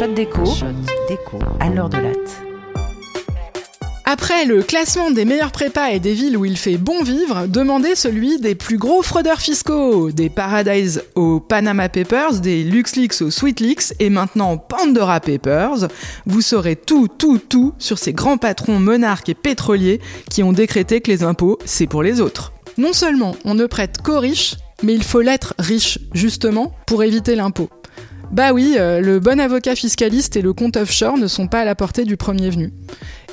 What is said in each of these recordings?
Shot déco, Shot déco à l'heure de latte. Après le classement des meilleures prépas et des villes où il fait bon vivre, demandez celui des plus gros fraudeurs fiscaux, des Paradise aux Panama Papers, des LuxLeaks aux SweetLeaks et maintenant Pandora Papers. Vous saurez tout, tout, tout sur ces grands patrons monarques et pétroliers qui ont décrété que les impôts, c'est pour les autres. Non seulement on ne prête qu'aux riches, mais il faut l'être riche, justement, pour éviter l'impôt. Bah oui, euh, le bon avocat fiscaliste et le compte offshore ne sont pas à la portée du premier venu.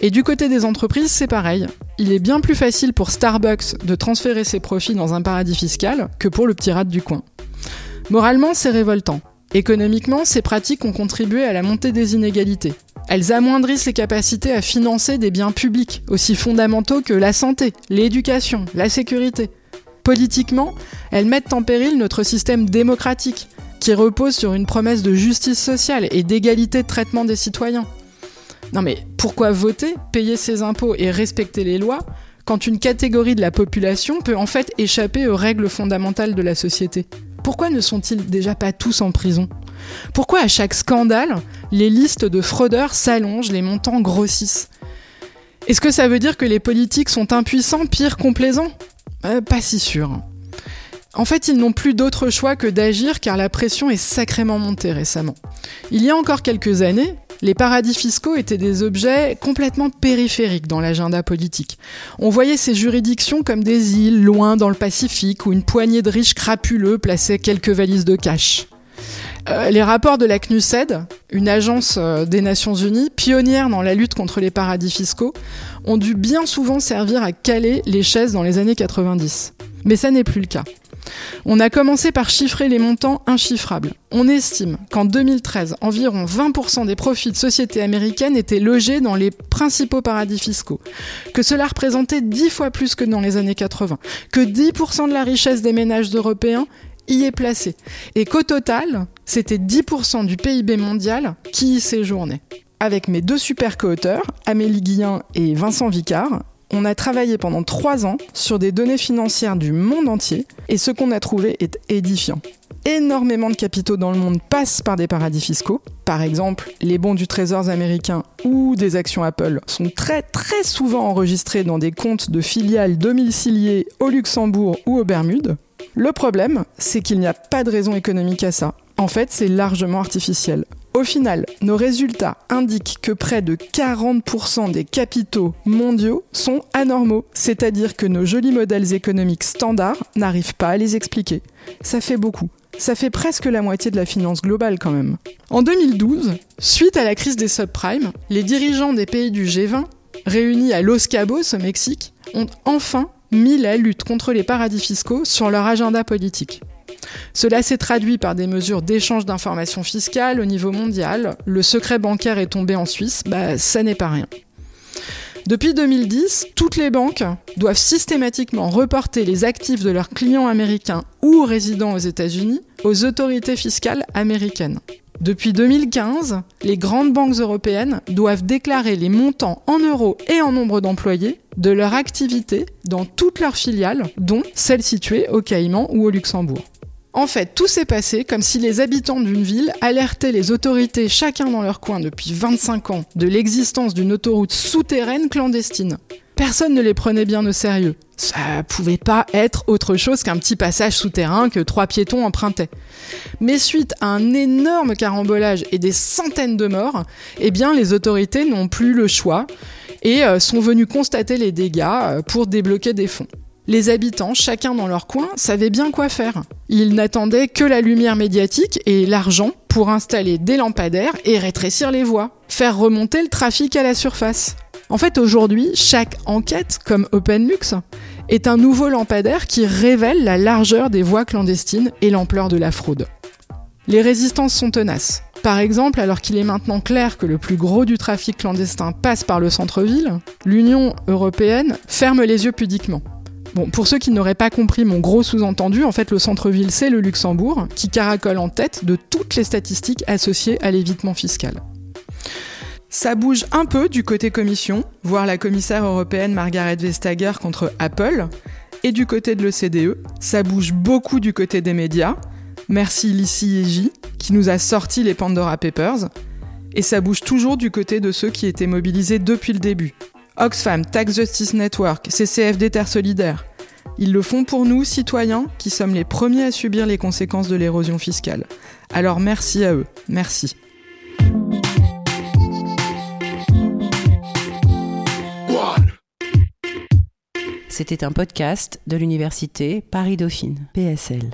Et du côté des entreprises, c'est pareil. Il est bien plus facile pour Starbucks de transférer ses profits dans un paradis fiscal que pour le petit rat du coin. Moralement, c'est révoltant. Économiquement, ces pratiques ont contribué à la montée des inégalités. Elles amoindrissent les capacités à financer des biens publics aussi fondamentaux que la santé, l'éducation, la sécurité. Politiquement, elles mettent en péril notre système démocratique, qui repose sur une promesse de justice sociale et d'égalité de traitement des citoyens. Non mais pourquoi voter, payer ses impôts et respecter les lois quand une catégorie de la population peut en fait échapper aux règles fondamentales de la société? Pourquoi ne sont-ils déjà pas tous en prison? Pourquoi à chaque scandale, les listes de fraudeurs s'allongent, les montants grossissent? Est-ce que ça veut dire que les politiques sont impuissants, pire complaisants? Euh, Pas si sûr. En fait, ils n'ont plus d'autre choix que d'agir car la pression est sacrément montée récemment. Il y a encore quelques années, les paradis fiscaux étaient des objets complètement périphériques dans l'agenda politique. On voyait ces juridictions comme des îles loin dans le Pacifique où une poignée de riches crapuleux plaçait quelques valises de cash. Euh, les rapports de la CNUSED, une agence euh, des Nations Unies pionnière dans la lutte contre les paradis fiscaux, ont dû bien souvent servir à caler les chaises dans les années 90. Mais ça n'est plus le cas. On a commencé par chiffrer les montants inchiffrables. On estime qu'en 2013, environ 20% des profits de sociétés américaines étaient logés dans les principaux paradis fiscaux, que cela représentait 10 fois plus que dans les années 80, que 10% de la richesse des ménages européens y est placée, et qu'au total, c'était 10% du PIB mondial qui y séjournait. Avec mes deux super co-auteurs, Amélie Guillain et Vincent Vicard, on a travaillé pendant trois ans sur des données financières du monde entier et ce qu'on a trouvé est édifiant. Énormément de capitaux dans le monde passent par des paradis fiscaux. Par exemple, les bons du trésor américain ou des actions Apple sont très très souvent enregistrés dans des comptes de filiales domiciliées au Luxembourg ou aux Bermudes. Le problème, c'est qu'il n'y a pas de raison économique à ça. En fait, c'est largement artificiel. Au final, nos résultats indiquent que près de 40% des capitaux mondiaux sont anormaux, c'est-à-dire que nos jolis modèles économiques standards n'arrivent pas à les expliquer. Ça fait beaucoup. Ça fait presque la moitié de la finance globale quand même. En 2012, suite à la crise des subprimes, les dirigeants des pays du G20, réunis à Los Cabos au Mexique, ont enfin mis la lutte contre les paradis fiscaux sur leur agenda politique. Cela s'est traduit par des mesures d'échange d'informations fiscales au niveau mondial. Le secret bancaire est tombé en Suisse, bah, ça n'est pas rien. Depuis 2010, toutes les banques doivent systématiquement reporter les actifs de leurs clients américains ou résidents aux États-Unis aux autorités fiscales américaines. Depuis 2015, les grandes banques européennes doivent déclarer les montants en euros et en nombre d'employés de leur activité dans toutes leurs filiales, dont celles situées au Caïman ou au Luxembourg. En fait, tout s'est passé comme si les habitants d'une ville alertaient les autorités chacun dans leur coin depuis 25 ans de l'existence d'une autoroute souterraine clandestine. Personne ne les prenait bien au sérieux. Ça pouvait pas être autre chose qu'un petit passage souterrain que trois piétons empruntaient. Mais suite à un énorme carambolage et des centaines de morts, eh bien les autorités n'ont plus le choix et euh, sont venues constater les dégâts euh, pour débloquer des fonds. Les habitants, chacun dans leur coin, savaient bien quoi faire. Ils n'attendaient que la lumière médiatique et l'argent pour installer des lampadaires et rétrécir les voies, faire remonter le trafic à la surface. En fait, aujourd'hui, chaque enquête, comme OpenLux, est un nouveau lampadaire qui révèle la largeur des voies clandestines et l'ampleur de la fraude. Les résistances sont tenaces. Par exemple, alors qu'il est maintenant clair que le plus gros du trafic clandestin passe par le centre-ville, l'Union européenne ferme les yeux pudiquement. Bon, pour ceux qui n'auraient pas compris mon gros sous-entendu, en fait, le centre-ville, c'est le Luxembourg, qui caracole en tête de toutes les statistiques associées à l'évitement fiscal. Ça bouge un peu du côté commission, voir la commissaire européenne Margaret Vestager contre Apple, et du côté de l'OCDE, ça bouge beaucoup du côté des médias. Merci Lissy J, qui nous a sorti les Pandora Papers. Et ça bouge toujours du côté de ceux qui étaient mobilisés depuis le début. Oxfam, Tax Justice Network, CCFD Terre Solidaire. Ils le font pour nous, citoyens, qui sommes les premiers à subir les conséquences de l'érosion fiscale. Alors merci à eux, merci. C'était un podcast de l'université Paris-Dauphine, PSL.